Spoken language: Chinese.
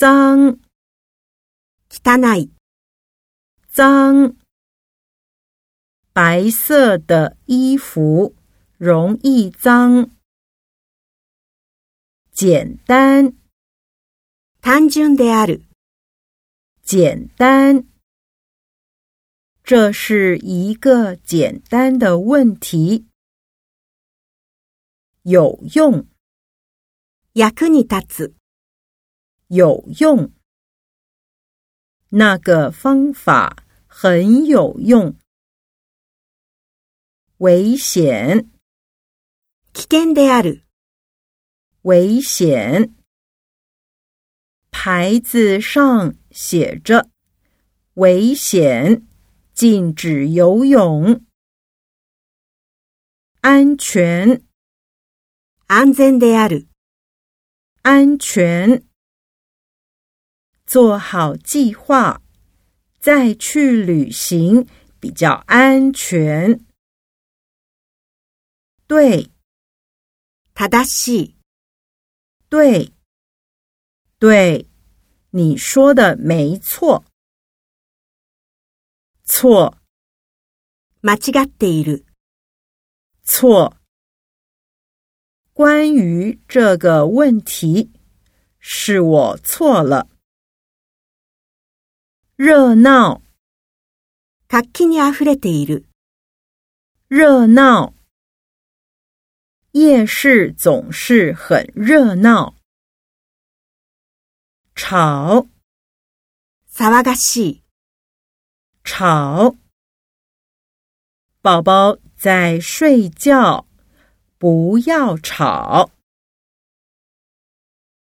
脏，汚い。脏，白色的衣服容易脏。简单，単純である。简单，这是一个简单的问题。有用，役に立つ。有用，那个方法很有用。危险，危険である。危险，牌子上写着危险，禁止游泳。安全，安全である。安全。做好计划再去旅行比较安全。对，ただし，对对，你说的没错。错，間違っている。错，关于这个问题，是我错了。热闹，活気にあふれている。热闹，夜市总是很热闹。吵，騒がしい。吵，宝宝在睡觉，不要吵。